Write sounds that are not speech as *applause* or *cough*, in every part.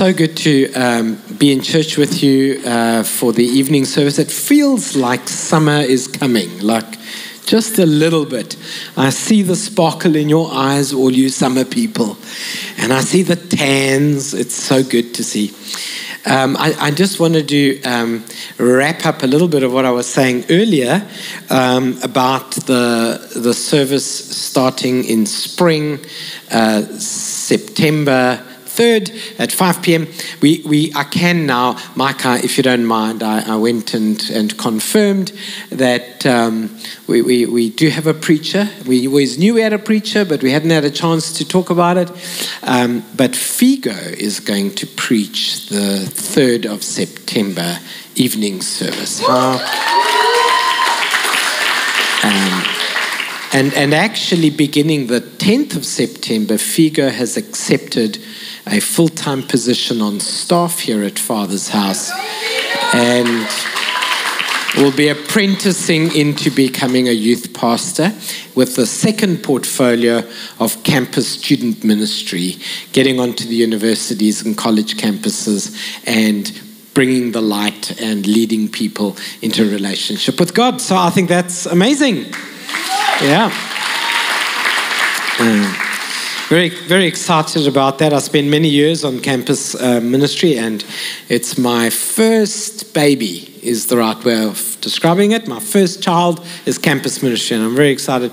so good to um, be in church with you uh, for the evening service. It feels like summer is coming, like just a little bit. I see the sparkle in your eyes, all you summer people, and I see the tans. It's so good to see. Um, I, I, just wanted to um, wrap up a little bit of what I was saying earlier um, about the, the service starting in spring, uh, September 3rd at 5 p.m. We, we, I can now, Micah, if you don't mind, I, I went and, and confirmed that um, we, we, we do have a preacher. We always knew we had a preacher, but we hadn't had a chance to talk about it. Um, but Figo is going to preach the 3rd of September evening service. um, and, and actually, beginning the 10th of September, Figo has accepted a full time position on staff here at Father's House and will be apprenticing into becoming a youth pastor with the second portfolio of campus student ministry, getting onto the universities and college campuses and bringing the light and leading people into a relationship with God. So I think that's amazing. Yeah. Um, very, very excited about that. I spent many years on campus uh, ministry, and it's my first baby, is the right way of describing it. My first child is campus ministry, and I'm very excited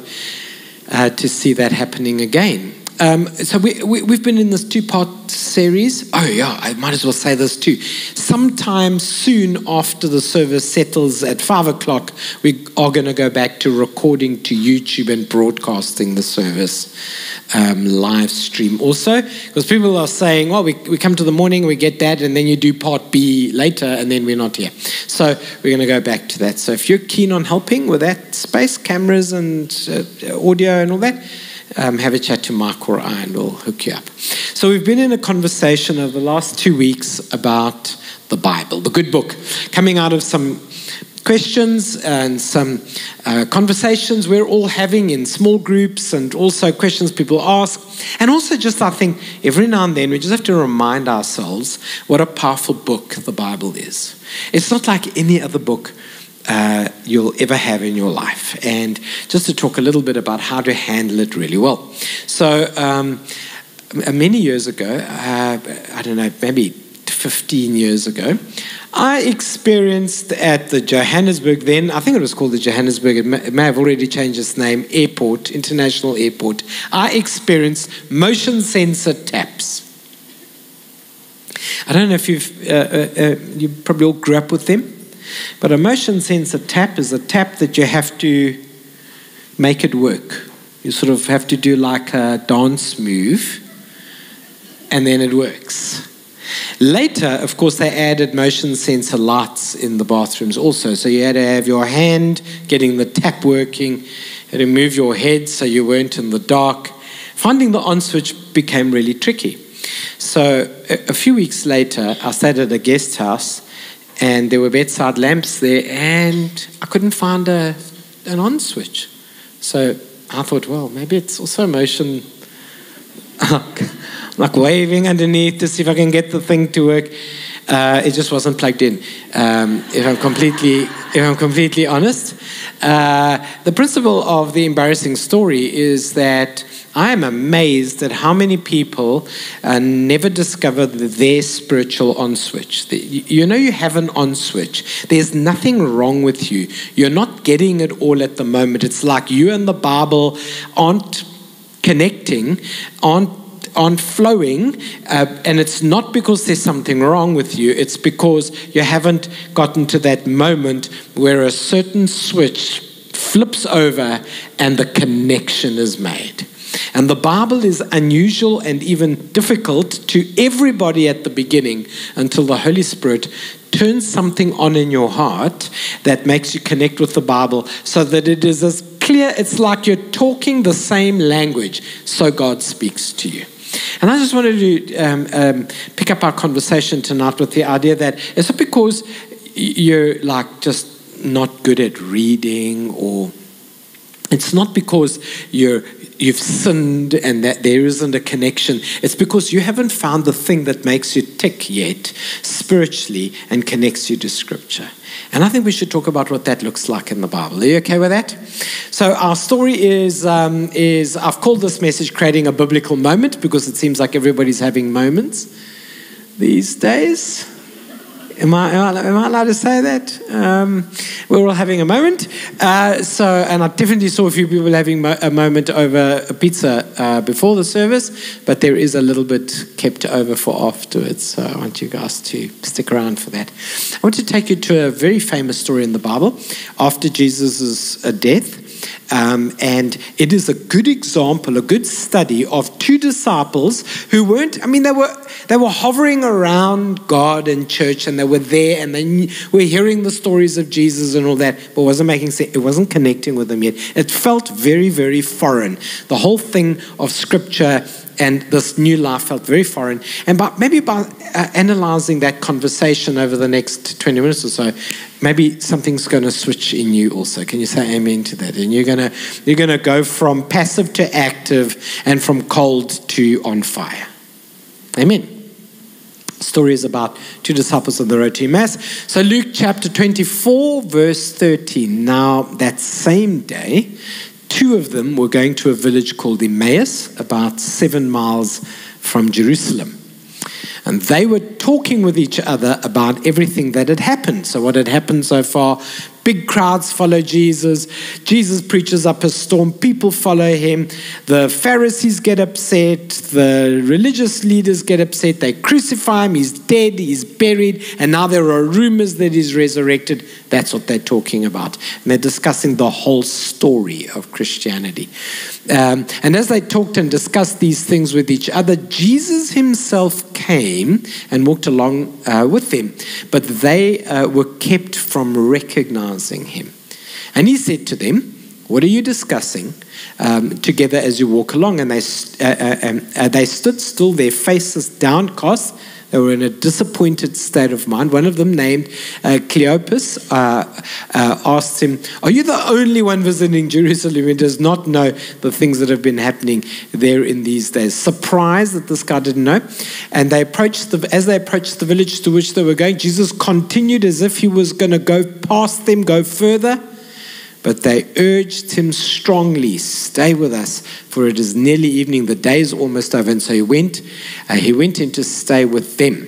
uh, to see that happening again. Um, so we, we, have been in this two-part series. Oh yeah, I might as well say this too. Sometime soon after the service settles at five o'clock, we are going to go back to recording to YouTube and broadcasting the service um, live stream also. Because people are saying, well, we, we come to the morning, we get that, and then you do part B later, and then we're not here. So we're going to go back to that. So if you're keen on helping with that space, cameras and uh, audio and all that, um, have a chat to Mark or I and we'll hook you up. So, we've been in a conversation over the last two weeks about the Bible, the good book, coming out of some questions and some uh, conversations we're all having in small groups and also questions people ask. And also, just I think every now and then we just have to remind ourselves what a powerful book the Bible is. It's not like any other book uh, you'll ever have in your life. And just to talk a little bit about how to handle it really well. So, um, many years ago, uh, I don't know, maybe 15 years ago, I experienced at the Johannesburg, then I think it was called the Johannesburg, it may, have already changed its name, airport, international airport. I experienced motion sensor taps. I don't know if you've, uh, uh, uh you probably all grew up with them. But a motion sensor tap is a tap that you have to make it work. You sort of have to do like a dance move, and then it works. Later, of course, they added motion sensor lights in the bathrooms also. So you had to have your hand getting the tap working, you had to move your head so you weren't in the dark. Finding the on switch became really tricky. So a, few weeks later, I stayed at a guest house and there were bedside lamps there, and I couldn't find a, an on switch. So I thought, well, maybe it's also motion, *laughs* like waving underneath to see if I can get the thing to work. Uh, it just wasn't plugged in. Um, if I'm completely, if I'm completely honest, uh, the principle of the embarrassing story is that I am amazed at how many people uh, never discover their spiritual on switch. You know, you have an on switch. There's nothing wrong with you. You're not getting it all at the moment. It's like you and the Bible aren't connecting, aren't aren't flowing, uh, and it's not because there's something wrong with you, it's because you haven't gotten to that moment where a certain switch flips over and the connection is made. And the Bible is unusual and even difficult to everybody at the beginning until the Holy Spirit turns something on in your heart that makes you connect with the Bible so that it is as clear, it's like you're talking the same language, so God speaks to you. And I just wanted to um, um, pick up our conversation tonight with the idea that it's not because you're like just not good at reading or it's not because you're you've sinned and that there isn't a connection, it's because you haven't found the thing that makes you tick yet spiritually and connects you to Scripture. And I think we should talk about what that looks like in the Bible. Are you okay with that? So our story is um, is I've called this message "Creating a Biblical Moment" because it seems like everybody's having moments these days. Am I, am I, am I allowed to say that? Um, we're all having a moment. Uh, so, and I definitely saw a few people having mo- a moment over a pizza uh, before the service, but there is a little bit kept over for afterwards. So I want you guys to stick around for that. I want to take you to a very famous story in the Bible after Jesus' uh, death. Um, and it is a good example, a good study of two disciples who weren't, I mean, they were, they were hovering around God and church and they were there and they were hearing the stories of Jesus and all that, but it wasn't making sense. It wasn't connecting with them yet. It felt very, very foreign. The whole thing of scripture and this new life felt very foreign. And by, maybe by uh, analyzing that conversation over the next 20 minutes or so, maybe something's going to switch in you also. Can you say amen to that? And you're going to you're going to go from passive to active and from cold to on fire. Amen. Story is about two disciples on the road to Emmaus. So Luke chapter 24, verse 13. Now that same day, two of them were going to a village called Emmaus, about seven miles from Jerusalem. And they were talking with each other about everything that had happened. So, what had happened so far Big crowds follow Jesus. Jesus preaches up a storm. People follow him. The Pharisees get upset. The religious leaders get upset. They crucify him. He's dead. He's buried. And now there are rumors that he's resurrected. That's what they're talking about. And they're discussing the whole story of Christianity. Um, and as they talked and discussed these things with each other, Jesus himself came and walked along uh, with them. But they uh, were kept from recognizing him. And he said to them, What are you discussing um, together as you walk along? And they, uh, uh, um, uh, they stood still, their faces downcast. They were in a disappointed state of mind. One of them, named uh, Cleopas, uh, uh, asked him, Are you the only one visiting Jerusalem who does not know the things that have been happening there in these days? Surprised that this guy didn't know. And they approached the, as they approached the village to which they were going, Jesus continued as if he was going to go past them, go further. But they urged him strongly, Stay with us, for it is nearly evening. The day is almost over. And so he went, uh, he went in to stay with them.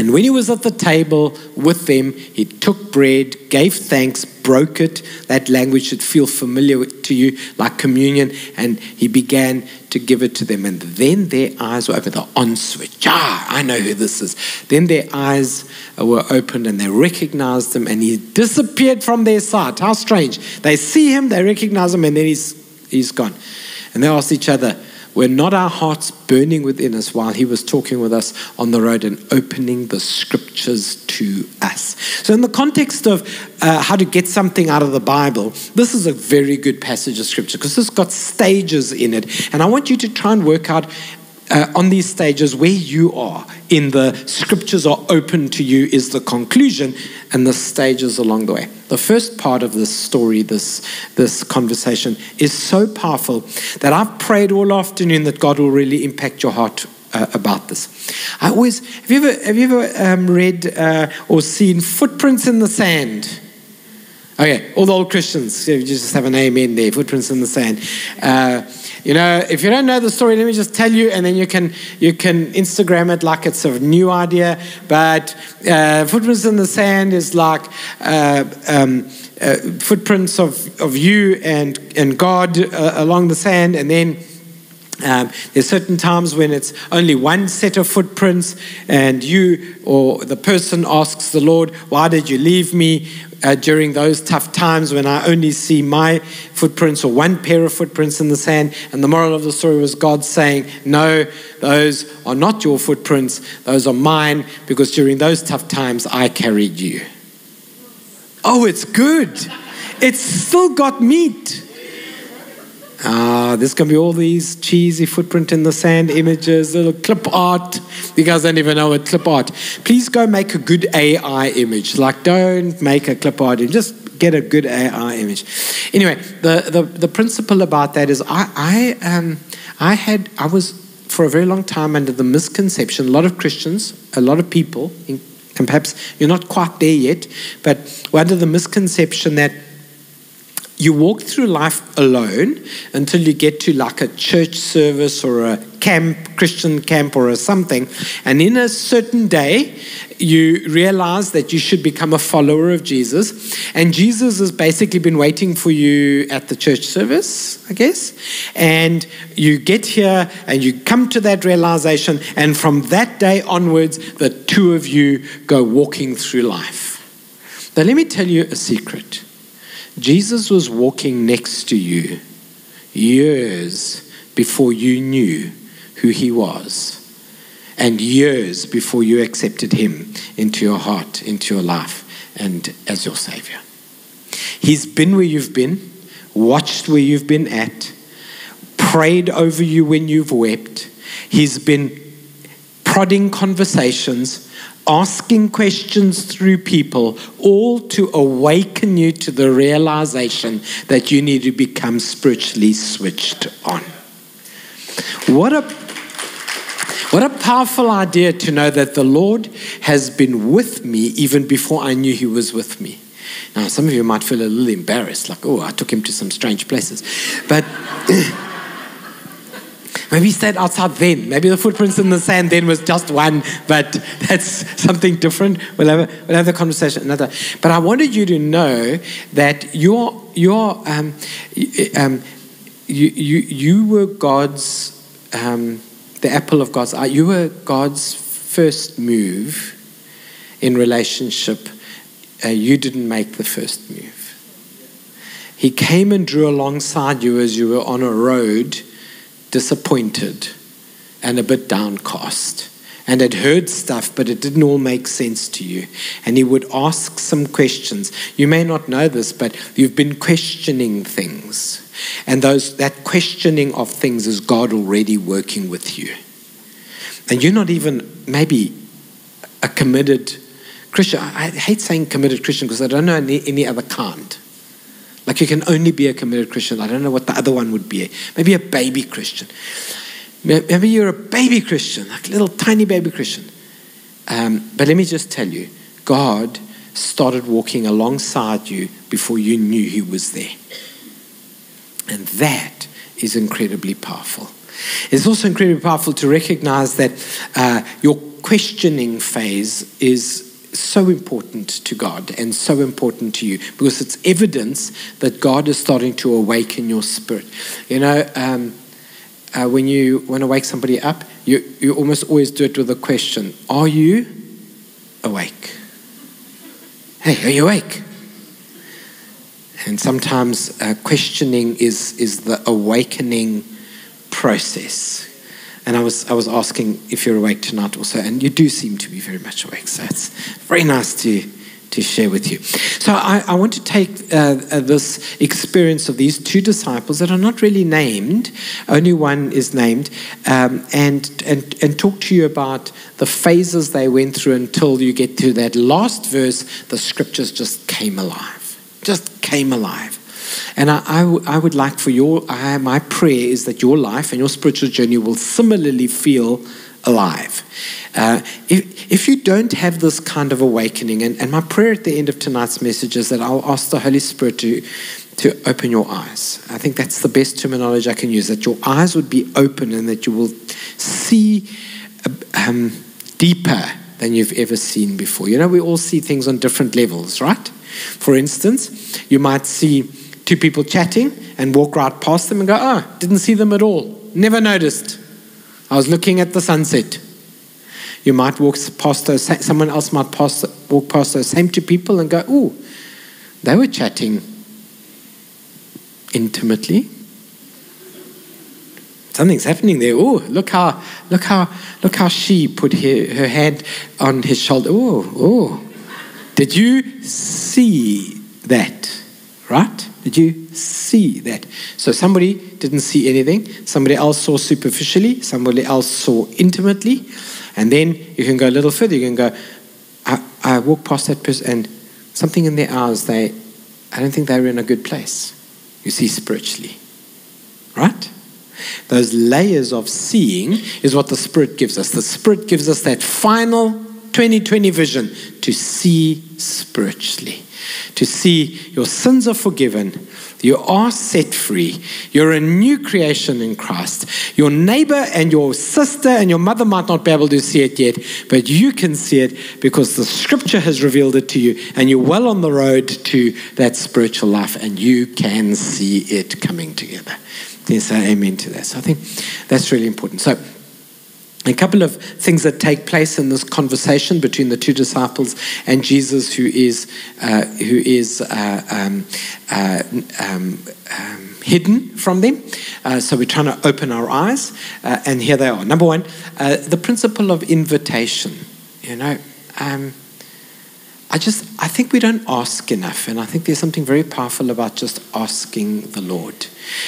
And when he was at the table with them, he took bread, gave thanks, broke it. That language should feel familiar to you, like communion. And he began to give it to them. And then their eyes were opened, the on switch. Ah, I know who this is. Then their eyes were opened and they recognized him and he disappeared from their sight. How strange. They see him, they recognize him, and then he's, he's gone. And they asked each other, were not our hearts burning within us while he was talking with us on the road and opening the scriptures to us? So, in the context of uh, how to get something out of the Bible, this is a very good passage of scripture because it's got stages in it. And I want you to try and work out uh, on these stages where you are in the scriptures are open to you is the conclusion and the stages along the way. The first part of this story, this, this conversation, is so powerful that I've prayed all afternoon that God will really impact your heart uh, about this. I always have you ever have you ever um, read uh, or seen footprints in the sand? Okay, all the old Christians, you just have an amen there. Footprints in the sand. Uh, you know, if you don't know the story, let me just tell you, and then you can you can Instagram it like it's a new idea. But uh, footprints in the sand is like uh, um, uh, footprints of, of you and and God uh, along the sand, and then. Um, there's certain times when it's only one set of footprints, and you or the person asks the Lord, Why did you leave me? uh, during those tough times when I only see my footprints or one pair of footprints in the sand. And the moral of the story was God saying, No, those are not your footprints, those are mine, because during those tough times I carried you. Oh, it's good. It's still got meat. Ah, there's going to be all these cheesy footprint in the sand images, little clip art. You guys don't even know what clip art. Please go make a good AI image. Like, don't make a clip art. and Just get a good AI image. Anyway, the, the, the principle about that is I, I, um, I had, I was for a very long time under the misconception, a lot of Christians, a lot of people, and perhaps you're not quite there yet, but under the misconception that you walk through life alone until you get to like a church service or a camp, Christian camp or a something. And in a certain day, you realize that you should become a follower of Jesus. And Jesus has basically been waiting for you at the church service, I guess. And you get here and you come to that realization. And from that day onwards, the two of you go walking through life. Now, let me tell you a secret. Jesus was walking next to you years before you knew who he was, and years before you accepted him into your heart, into your life, and as your Savior. He's been where you've been, watched where you've been at, prayed over you when you've wept. He's been prodding conversations asking questions through people, all to awaken you to the realization that you need to become spiritually switched on. What a what a powerful idea to know that the Lord has been with me even before I knew He was with me. Now, some of you might feel a little embarrassed, like, oh, I took him to some strange places. But *clears throat* Maybe stayed outside then. Maybe the footprints in the sand then was just one, but *laughs* that's something different. We'll have, a, we'll have the conversation another. But I wanted you to know that your, your, um, um, you, you, you were God's, um, the apple of God's eye. You were God's first move in relationship. Uh, you didn't make the first move. He came and drew alongside you as you were on a road disappointed and a bit downcast and had heard stuff, but it didn't all make sense to you. And he would ask some questions. You may not know this, but you've been questioning things. And those, that questioning of things is God already working with you. And you're not even maybe a committed Christian. I hate saying committed Christian because I don't know any, any other kind. Like you can only be a committed Christian. I don't know what the other one would be. Maybe a baby Christian. Maybe you're a baby Christian, like a little tiny baby Christian. Um, but let me just tell you God started walking alongside you before you knew He was there. And that is incredibly powerful. It's also incredibly powerful to recognize that uh, your questioning phase is so important to God and so important to you because it's evidence that God is starting to awaken your spirit. You know, um, uh, when you want to wake somebody up, you, you almost always do it with a question Are you awake? Hey, are you awake? And sometimes uh, questioning is, is the awakening process. And I was, I was asking if you're awake tonight also, and you do seem to be very much awake. So it's very nice to, to share with you. So I, I want to take uh, uh, this experience of these two disciples that are not really named, only one is named, um, and, and, and talk to you about the phases they went through until you get to that last verse, the scriptures just came alive. Just came alive. And I, I, I would like for your, I, my prayer is that your life and your spiritual journey will similarly feel alive. Uh, if, if you don't have this kind of awakening, and, and my prayer at the end of tonight's message is that I'll ask the Holy Spirit to, to open your eyes. I think that's the best terminology I can use, that your eyes would be open and that you will see um, deeper than you've ever seen before. You know, we all see things on different levels, right? For instance, you might see two people chatting and walk right past them and go, oh, didn't see them at all. Never noticed. I was looking at the sunset. You might walk past those, someone else might pass, walk past those same two people and go, oh, they were chatting intimately. Something's happening there. Oh, look how, look how, look how she put her, her hand on his shoulder. Oh, oh. Did you see that? Right? Did you see that? So somebody didn't see anything, somebody else saw superficially, somebody else saw intimately, and then you can go a little further. You can go, I, I walk past that person and something in their eyes, they, I don't think they were in a good place, you see, spiritually. Right? Those layers of seeing is what the Spirit gives us. The Spirit gives us that final 2020 vision to see spiritually, to see your sins are forgiven, you are set free. You're a new creation in Christ. Your neighbor and your sister and your mother might not be able to see it yet, but you can see it because the scripture has revealed it to you, and you're well on the road to that spiritual life, and you can see it coming together. You say amen to that? So I think that's really important. So a couple of things that take place in this conversation between the two disciples and Jesus, who is uh, who is uh, um, uh, um, um, hidden from them. Uh, so we're trying to open our eyes, uh, and here they are. Number one, uh, the principle of invitation. You know. I just, I think we don't ask enough, and I think there's something very powerful about just asking the Lord.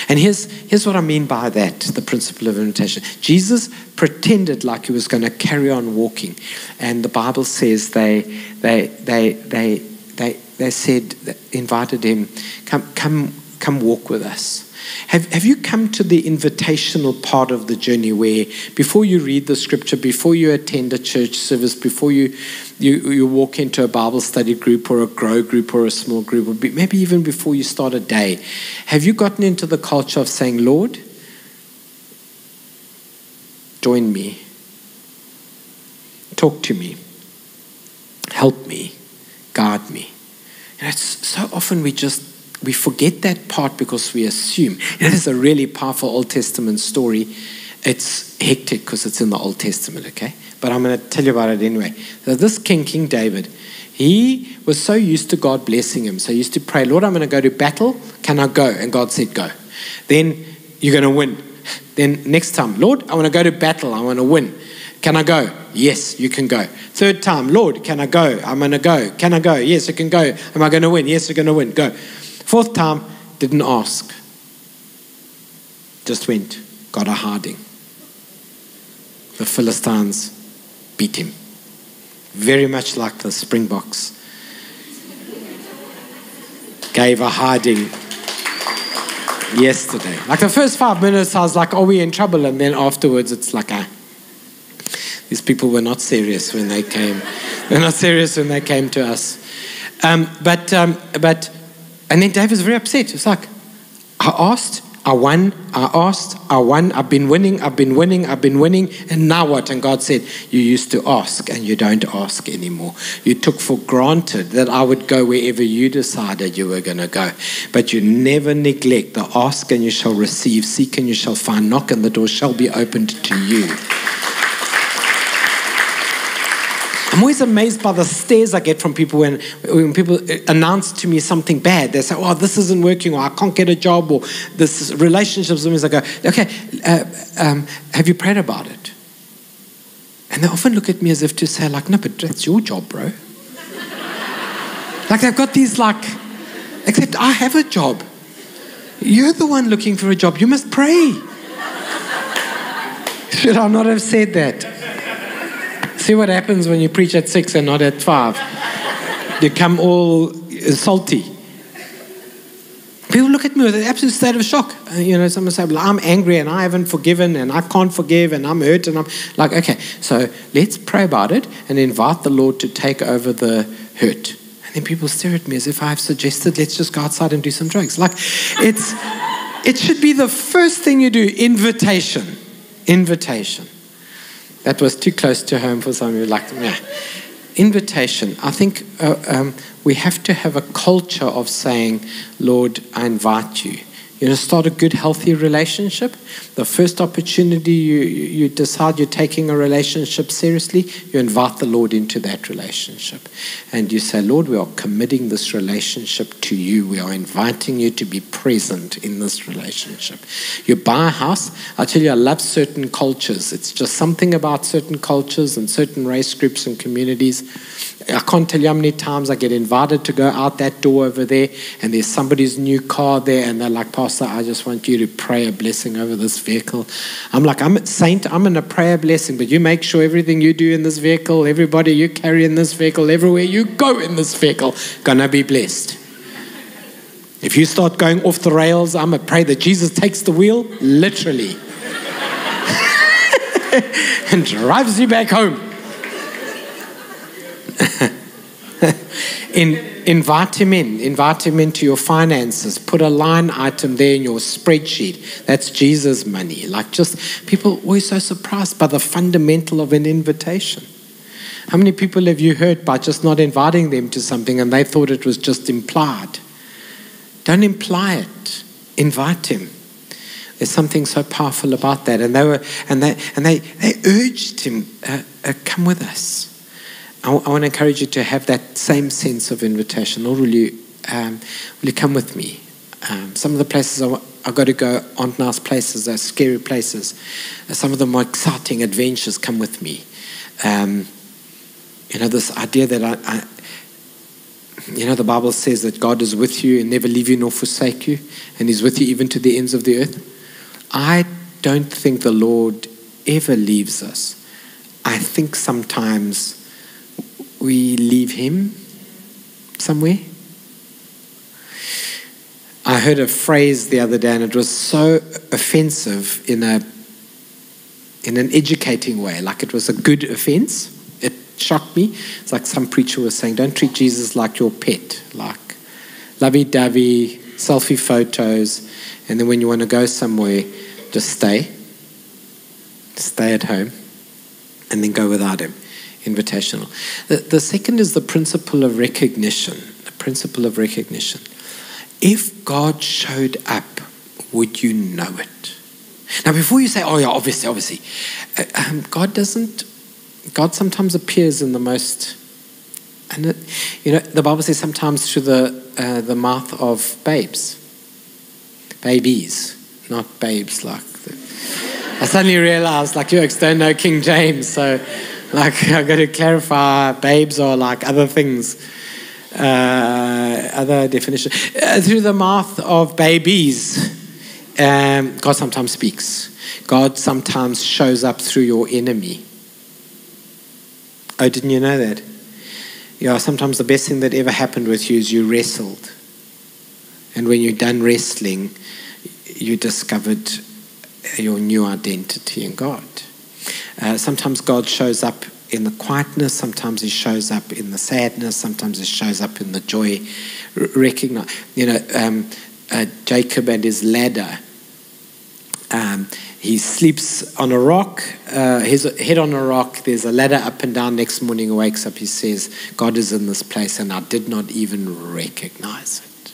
And here's, here's what I mean by that the principle of invitation. Jesus pretended like he was going to carry on walking, and the Bible says they, they, they, they, they, they said, invited him, come, come, come walk with us. Have, have you come to the invitational part of the journey where before you read the scripture, before you attend a church service, before you, you, you walk into a Bible study group or a grow group or a small group, or maybe even before you start a day, have you gotten into the culture of saying, Lord, join me, talk to me, help me, guide me? And it's so often we just we forget that part because we assume. *laughs* It is a really powerful Old Testament story. It's hectic because it's in the Old Testament, okay? But I'm going to tell you about it anyway. So this king, King David, he was so used to God blessing him. So he used to pray, Lord, I'm going to go to battle. Can I go? And God said, Go. Then you're going to win. *laughs* Then next time, Lord, I want to go to battle. I want to win. Can I go? Yes, you can go. Third time, Lord, can I go? I'm going to go. Can I go? Yes, I can go. Am I going to win? Yes, I'm going to win. Go. Fourth time, didn't ask. Just went, got a hiding. The Philistines beat him. Very much like the Springboks. Gave a hiding yesterday. Like the first five minutes, I was like, are we in trouble? And then afterwards, it's like, ah, these people were not serious when they came. They're not serious when they came to us. Um, but, um, but and then Dave was very upset. It's like, I asked, I won, I asked, I won, I've been winning, I've been winning, I've been winning, and now what? And God said, You used to ask and you don't ask anymore. You took for granted that I would go wherever you decided you were going to go. But you never neglect the ask and you shall receive, seek and you shall find, knock and the door shall be opened to you. I'm always amazed by the stares I get from people when, when people announce to me something bad. They say, oh, this isn't working, or I can't get a job, or this relationships with me. I go, okay, uh, um, have you prayed about it? And they often look at me as if to say, like, no, but that's your job, bro. like they've got these, like, except I have a job. You're the one looking for a job. You must pray. *laughs* Should I not have said that? See what happens when you preach at six and not at five. You come all salty. People look at me with an absolute state of shock. Uh, you know, someone say, well, I'm angry and I haven't forgiven and I can't forgive and I'm hurt and I'm like, okay, so let's pray about it and invite the Lord to take over the hurt. And then people stare at me as if I've suggested, let's just go outside and do some drugs. Like, it's, it should be the first thing you do invitation. Invitation. That was too close to home for some of you. Like, yeah. Invitation. I think uh, um, we have to have a culture of saying, Lord, I invite you. You know, start a good, healthy relationship. The first opportunity you, you decide you're taking a relationship seriously, you invite the Lord into that relationship. And you say, Lord, we are committing this relationship to you. We are inviting you to be present in this relationship. You buy a house. I tell you, I love certain cultures. It's just something about certain cultures and certain race groups and communities I can't tell you how many times I get invited to go out that door over there, and there's somebody's new car there, and they're like, Pastor, I just want you to pray a blessing over this vehicle. I'm like, I'm a saint, I'm in a prayer blessing, but you make sure everything you do in this vehicle, everybody you carry in this vehicle, everywhere you go in this vehicle, gonna be blessed. If you start going off the rails, I'm to pray that Jesus takes the wheel, literally, *laughs* and drives you back home. *laughs* in, invite him in. Invite him into your finances. Put a line item there in your spreadsheet. That's Jesus' money. Like, just people always so surprised by the fundamental of an invitation. How many people have you hurt by just not inviting them to something and they thought it was just implied? Don't imply it. Invite him. There's something so powerful about that. And they were, and they, and they, they urged him, uh, uh, come with us. I, I, want to encourage you to have that same sense of invitation. Lord, will you, um, will you come with me? Um, some of the places I've got to go aren't nice places, they're scary places. Uh, some of them are exciting adventures. Come with me. Um, you know, this idea that I, I you know, the Bible says that God is with you and never leave you nor forsake you, and He's with you even to the ends of the earth. I don't think the Lord ever leaves us. I think sometimes we leave Him somewhere. I heard a phrase the other day, and it was so offensive in a in an educating way, like it was a good offense It shocked me. It's like some preacher was saying, don't treat Jesus like your pet, like lovey dovey, selfie photos, and then when you want to go somewhere, just stay. Stay at home, and then go without him. Invitational. The, the second is the principle of recognition. The principle of recognition. If God showed up, would you know it? Now, before you say, oh, yeah, obviously, obviously, uh, um, God doesn't God sometimes appears in the most, and it, you know, the Bible says sometimes through the uh, the mouth of babes, babies, not babes. Like, the, I suddenly realized, like, you don't know King James, so like *laughs* I got to clarify. Babes are like other things, uh, other definition. Uh, through the mouth of babies, um, God sometimes speaks. God sometimes shows up through your enemy. Oh, didn't you know that? Yeah, sometimes the best thing that ever happened with you is you wrestled. And when you're done wrestling, you discovered your new identity in God. Uh, sometimes God shows up in the quietness, sometimes He shows up in the sadness, sometimes He shows up in the joy. R- recognize, you know, um, uh, Jacob and his ladder. Um, he sleeps on a rock, uh, his head on a rock. There's a ladder up and down. Next morning, he wakes up. He says, God is in this place, and I did not even recognize it.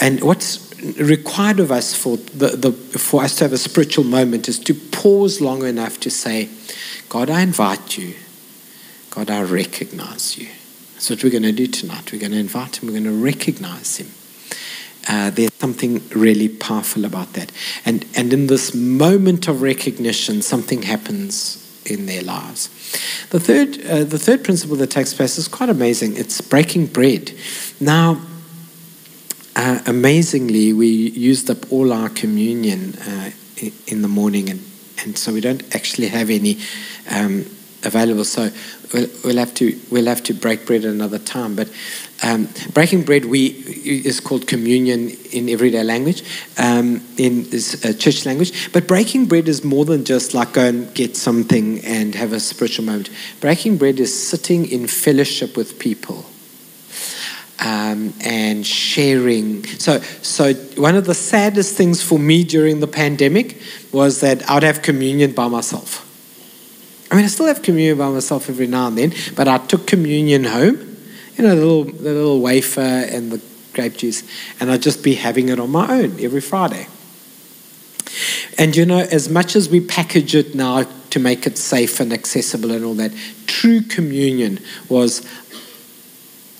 And what's required of us for, the, the, for us to have a spiritual moment is to pause long enough to say, God, I invite you. God, I recognize you. That's what we're going to do tonight. We're going to invite him, we're going to recognize him. Uh, there's something really powerful about that. And, and in this moment of recognition, something happens in their lives. The third, uh, the third principle that takes place is quite amazing. It's breaking bread. Now, uh, amazingly, we used up all our communion uh, in the morning, and, and so we don't actually have any um, available. So we'll, we'll, have to we'll have to break bread at another time. But um, breaking bread we is called communion in everyday language, um, in uh, church language. But breaking bread is more than just like go and get something and have a spiritual moment. Breaking bread is sitting in fellowship with people. Um, and sharing. So, so one of the saddest things for me during the pandemic was that I'd have communion by myself. I mean, I still have communion by myself every now and then, but I took communion home you know, the little, the little wafer and the grape juice, and I'd just be having it on my own every Friday. And you know, as much as we package it now to make it safe and accessible and all that, true communion was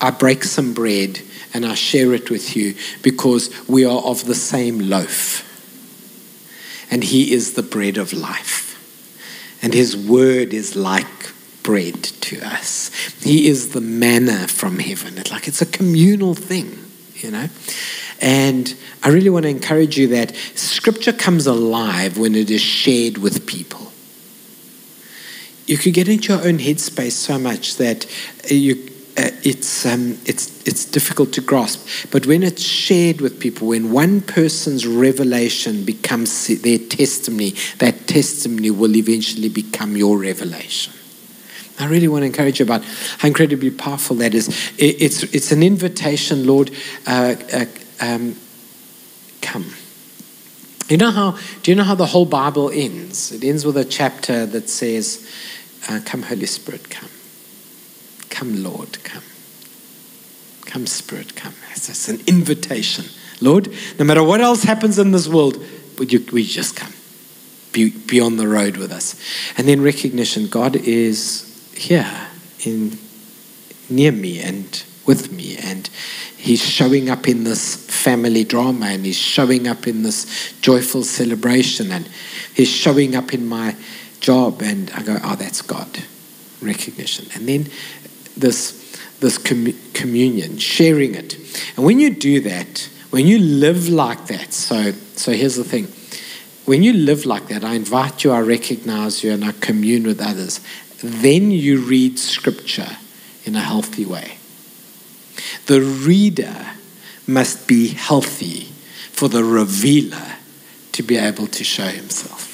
I break some bread and I share it with you because we are of the same loaf. And He is the bread of life. And His word is like bread to us. He is the manna from heaven. It's like it's a communal thing, you know. And I really want to encourage you that scripture comes alive when it is shared with people. You could get into your own headspace so much that you uh, it's, um, it's, it's difficult to grasp. But when it's shared with people, when one person's revelation becomes their testimony, that testimony will eventually become your revelation. I really want to encourage you about how incredibly powerful that is. It's, it's an invitation, Lord, uh, uh, um, come. You know how? Do you know how the whole Bible ends? It ends with a chapter that says, uh, "Come, Holy Spirit, come. Come, Lord, come. Come, Spirit, come." It's, an invitation, Lord. No matter what else happens in this world, would you, would you just come? Be, be on the road with us, and then recognition. God is here, in near me, and with me, and He's showing up in this family drama and he's showing up in this joyful celebration and he's showing up in my job. And I go, oh, that's God. Recognition. And then this, this com- communion, sharing it. And when you do that, when you live like that, so, so here's the thing. When you live like that, I invite you, I recognize you, and I commune with others. Then you read scripture in a healthy way. The reader must be healthy for the revealer to be able to show himself.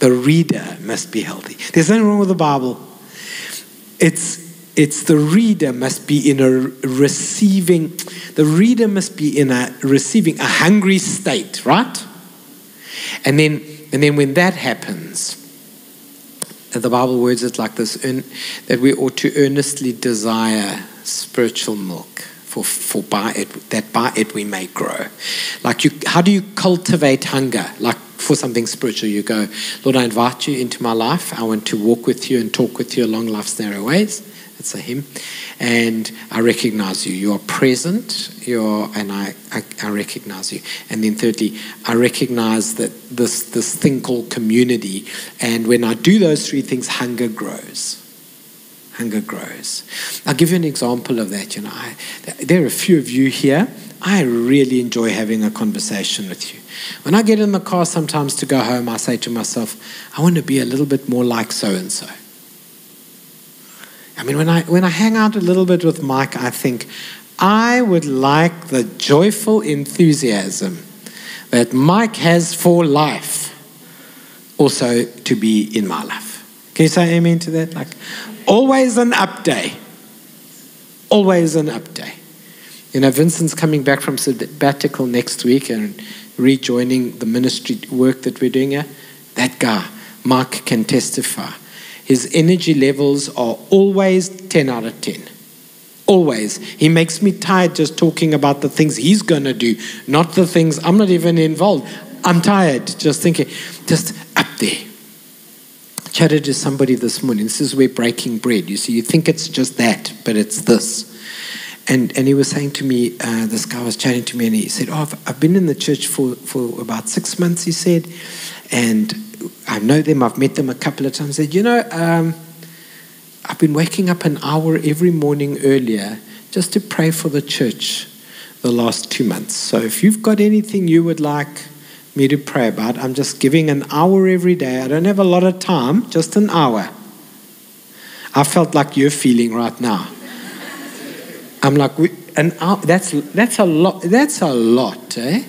The reader must be healthy. There's nothing wrong with the Bible. It's, it's the reader must be in a receiving, the reader must be in a receiving, a hungry state, right? And then, and then when that happens, the Bible words it like this that we ought to earnestly desire spiritual milk for, for by it that by it we may grow. Like you how do you cultivate hunger? Like for something spiritual, you go, Lord, I invite you into my life. I want to walk with you and talk with you along life's narrow ways. That's a hymn. And I recognize you. You are present. You're, and I, I, I recognize you. And then thirdly, I recognize that this, this thing called community. And when I do those three things, hunger grows hunger grows. I'll give you an example of that. You know, I, there are a few of you here. I really enjoy having a conversation with you. When I get in the car sometimes to go home, I say to myself, I want to be a little bit more like so and so. I mean, when I, when I hang out a little bit with Mike, I think, I would like the joyful enthusiasm that Mike has for life also to be in my life. Can you say amen to that? Like, always an up day. Always an up day. You know, Vincent's coming back from sabbatical next week and rejoining the ministry work that we're doing here. That guy, Mark, can testify. His energy levels are always 10 out of 10. Always. He makes me tired just talking about the things he's going to do, not the things I'm not even involved. I'm tired just thinking, just up there. Chatted to somebody this morning. This is where breaking bread. You see, you think it's just that, but it's this. And, and he was saying to me, uh, this guy was chatting to me, and he said, Oh, I've, I've been in the church for, for about six months, he said, and I know them, I've met them a couple of times. said, you know, um, I've been waking up an hour every morning earlier just to pray for the church the last two months. So if you've got anything you would like me to pray about, I'm just giving an hour every day. I don't have a lot of time, just an hour. I felt like you're feeling right now. I'm like, an hour, that's, that's a lot. That's a lot, eh?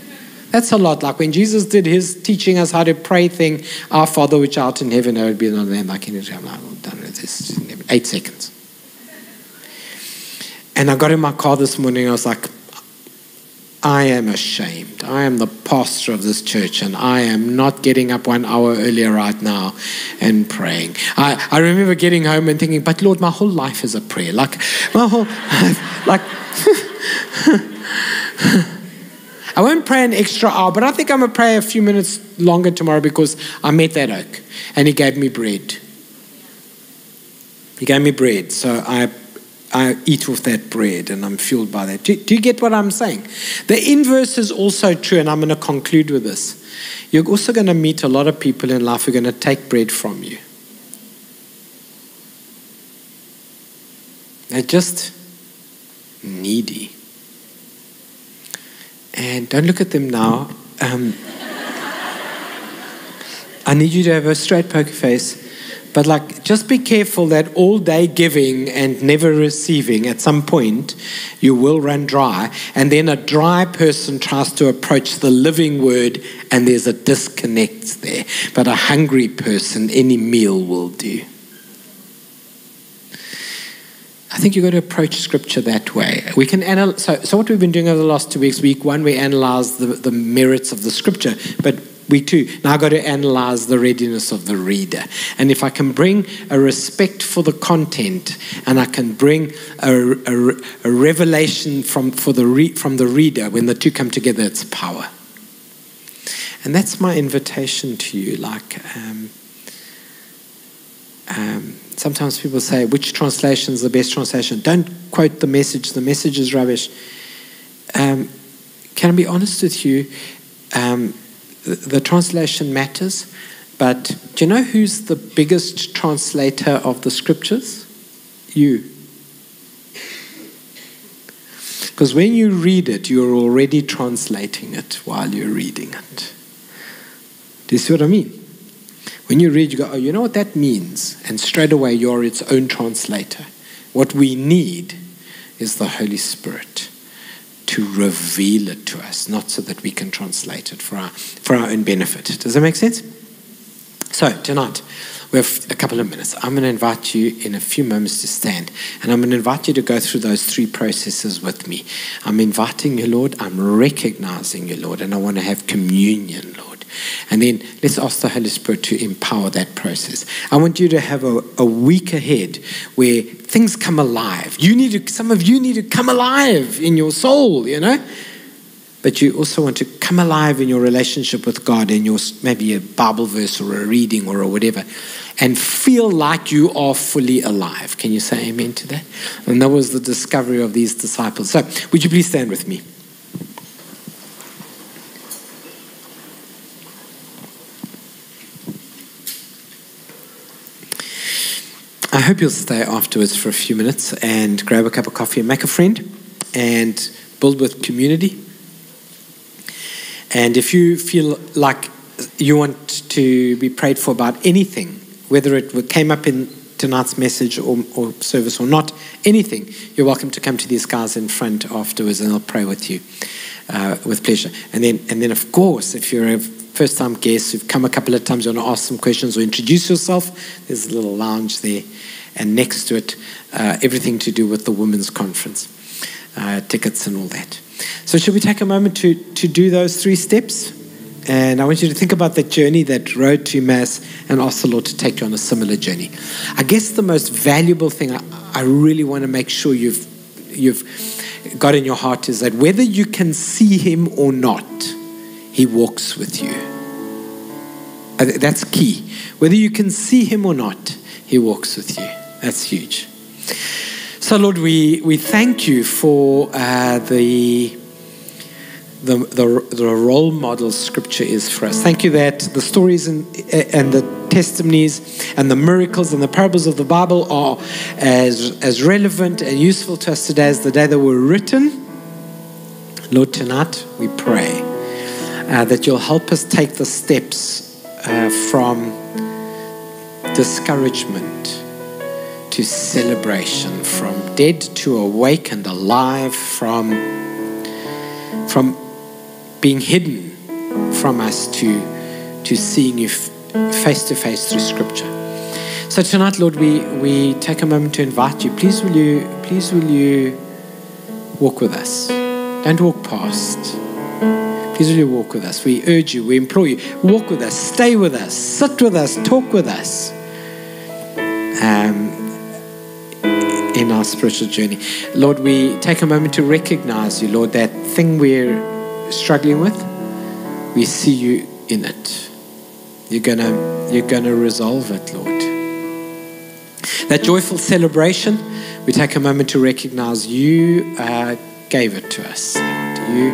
That's a lot. Like when Jesus did his teaching us how to pray thing, Our Father which art in heaven, hallowed be thy name, like in I'm like, done with this. Eight seconds. And I got in my car this morning, I was like, I am ashamed. I am the pastor of this church, and I am not getting up one hour earlier right now and praying. I, I remember getting home and thinking, but Lord, my whole life is a prayer. Like, my whole life, like, *laughs* I won't pray an extra hour, but I think I'm going to pray a few minutes longer tomorrow because I met that oak and he gave me bread. He gave me bread. So I, I eat with that bread and I'm fueled by that. Do, do you get what I'm saying? The inverse is also true, and I'm going to conclude with this. You're also going to meet a lot of people in life who are going to take bread from you. They're just needy. And don't look at them now. Um, *laughs* I need you to have a straight poker face. But like, just be careful that all day giving and never receiving, at some point, you will run dry. And then a dry person tries to approach the living word, and there's a disconnect there. But a hungry person, any meal will do. I think you've got to approach scripture that way. We can analyze, so, so what we've been doing over the last two weeks, week one, we analyze the, the merits of the scripture, but week two, now I've got to analyze the readiness of the reader. And if I can bring a respect for the content and I can bring a, a, a revelation from, for the re, from the reader, when the two come together, it's power. And that's my invitation to you. Like, um, um, sometimes people say, which translation is the best translation? Don't quote the message, the message is rubbish. Um, can I be honest with you? Um, the, translation matters, but do you know who's the biggest translator of the scriptures? You. Because when you read it, you're already translating it while you're reading it. Do you see what I mean? When you read, you go, oh, you know what that means? And straight away, you're its own translator. What we need is the Holy Spirit to reveal it to us, not so that we can translate it for our, for our own benefit. Does that make sense? So, tonight, we have a couple of minutes. I'm going to invite you in a few moments to stand, and I'm going to invite you to go through those three processes with me. I'm inviting you, Lord. I'm recognizing you, Lord, and I want to have communion, Lord. And then let's ask the Holy Spirit to empower that process. I want you to have a, a week ahead where things come alive. You need to, some of you need to come alive in your soul, you know? But you also want to come alive in your relationship with God in your maybe a Bible verse or a reading or a whatever and feel like you are fully alive. Can you say amen to that? And that was the discovery of these disciples. So, would you please stand with me? I hope you'll stay afterwards for a few minutes and grab a cup of coffee and make a friend and build with community. And if you feel like you want to be prayed for about anything, whether it came up in tonight's message or, or service or not, anything, you're welcome to come to these guys in front afterwards and I'll pray with you uh, with pleasure. And then, and then, of course, if you're a first time guests who've come a couple of times, you want to ask some questions or introduce yourself, there's a little lounge there and next to it, uh, everything to do with the women's conference, uh, tickets and all that. So, should we take a moment to, to do those three steps? And I want you to think about that journey, that road to Emmaus, and ask the Lord to take you on a similar journey. I guess the most valuable thing I, I really want to make sure you've, you've got in your heart is that whether you can see Him or not, He walks with you. That's key. Whether you can see Him or not, He walks with you. That's huge. So, Lord, we, we thank you for uh, the, the, the, the, role model Scripture is for us. Thank you that the stories and, and the testimonies and the miracles and the parables of the Bible are as, as relevant and useful to us today as the day they were written. Lord, tonight we pray uh, that you'll help us take the steps uh, from discouragement to celebration, from dead to awake and alive, from, from being hidden from us to, to seeing you face to face through Scripture. So tonight, Lord, we, we take a moment to invite you. Please will you, please will you walk with us. Don't walk past. You walk with us. We urge you, we implore you, walk with us, stay with us, sit with us, talk with us. Um, in our spiritual journey. Lord, we take a moment to recognize you, Lord, that thing we're struggling with, we see you in it. You're gonna, you're gonna resolve it, Lord. That joyful celebration, we take a moment to recognize you uh, gave it to us. You,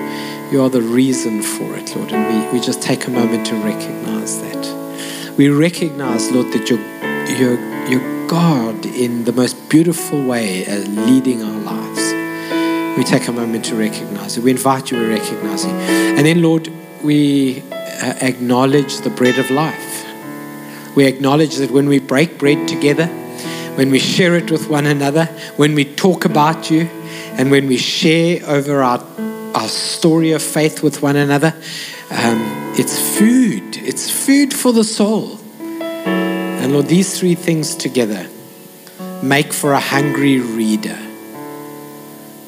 you are the reason for it, Lord, and we, we just take a moment to recognize that. We recognize, Lord, that you're, you're, you're God in the most beautiful way as leading our lives. We take a moment to recognize it. We invite you to recognize it. And then, Lord, we uh, acknowledge the bread of life. We acknowledge that when we break bread together, when we share it with one another, when we talk about you, and when we share over our, our story of faith with one another, um, it's food. It's food for the soul. And Lord, these three things together make for a hungry reader,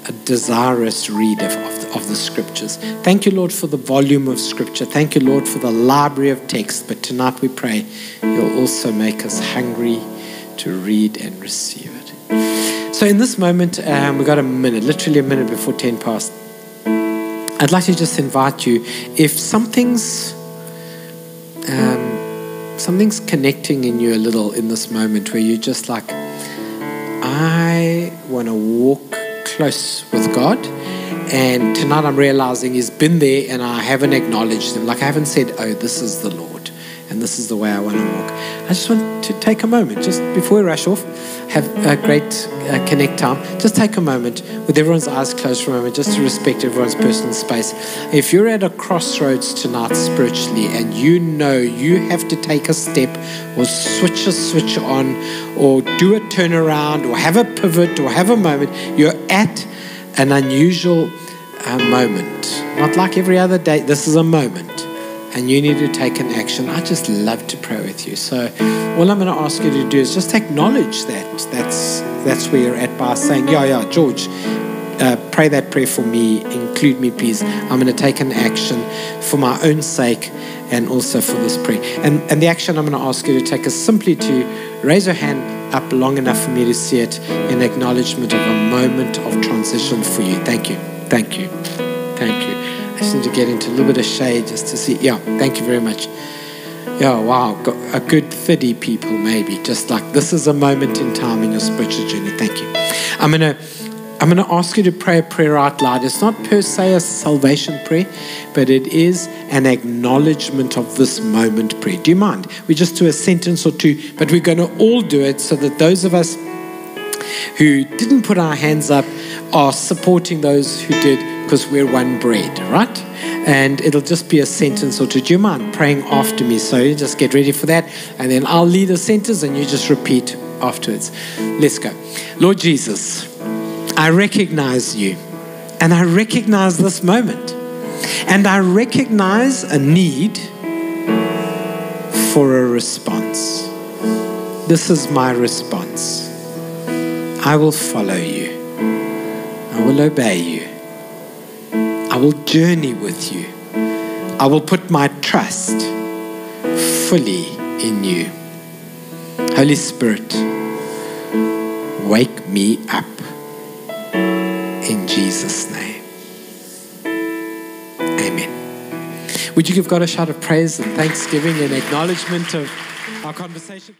a desirous reader of the, of the scriptures. Thank you, Lord, for the volume of scripture. Thank you, Lord, for the library of text. But tonight we pray you'll also make us hungry to read and receive it. So, in this moment, um, we've got a minute, literally a minute before 10 past. I'd like to just invite you if something's um, something's connecting in you a little in this moment where you're just like, I want to walk close with God. And tonight I'm realizing He's been there and I haven't acknowledged Him. Like I haven't said, Oh, this is the Lord and this is the way I want to walk. I just want to take a moment, just before we rush off, have a great uh, connect time. Just take a moment with everyone's eyes closed for a moment, just to respect everyone's personal space. If you're at a crossroads tonight spiritually and you know you have to take a step or switch a switch on or do a turnaround or have a pivot or have a moment, you're at an unusual uh, moment. Not like every other day, this is a moment and you need to take an action, I just love to pray with you. So, all I'm going to ask you to do is just acknowledge that. That's that's where you're at by saying, "Yeah, yeah, George, uh, pray that prayer for me. Include me, please. I'm going to take an action for my own sake." And also for this prayer. And, and the action I'm going to ask you to take is simply to raise your hand up long enough for me to see it in acknowledgement of a moment of transition for you. Thank you. Thank you. Thank you. Just to get into a little bit of shade just to see. Yeah, thank you very much. Yeah, wow, a good 30 people maybe. Just like this is a moment in time in your spiritual journey. Thank you. I'm gonna I'm gonna ask you to pray a prayer out loud. It's not per se a salvation prayer, but it is an acknowledgement of this moment prayer. Do you mind? We just do a sentence or two, but we're gonna all do it so that those of us who didn't put our hands up are supporting those who did because we're one bread, right? And it'll just be a sentence or two. Do you mind praying after me? So you just get ready for that. And then I'll lead a sentence and you just repeat afterwards. Let's go. Lord Jesus, I recognize you and I recognize this moment. And I recognize a need for a response. This is my response. I will follow you. I will obey you. I will journey with you. I will put my trust fully in you. Holy Spirit, wake me up in Jesus' name. Amen. Would you give God a shout of praise and thanksgiving and acknowledgement of our conversation?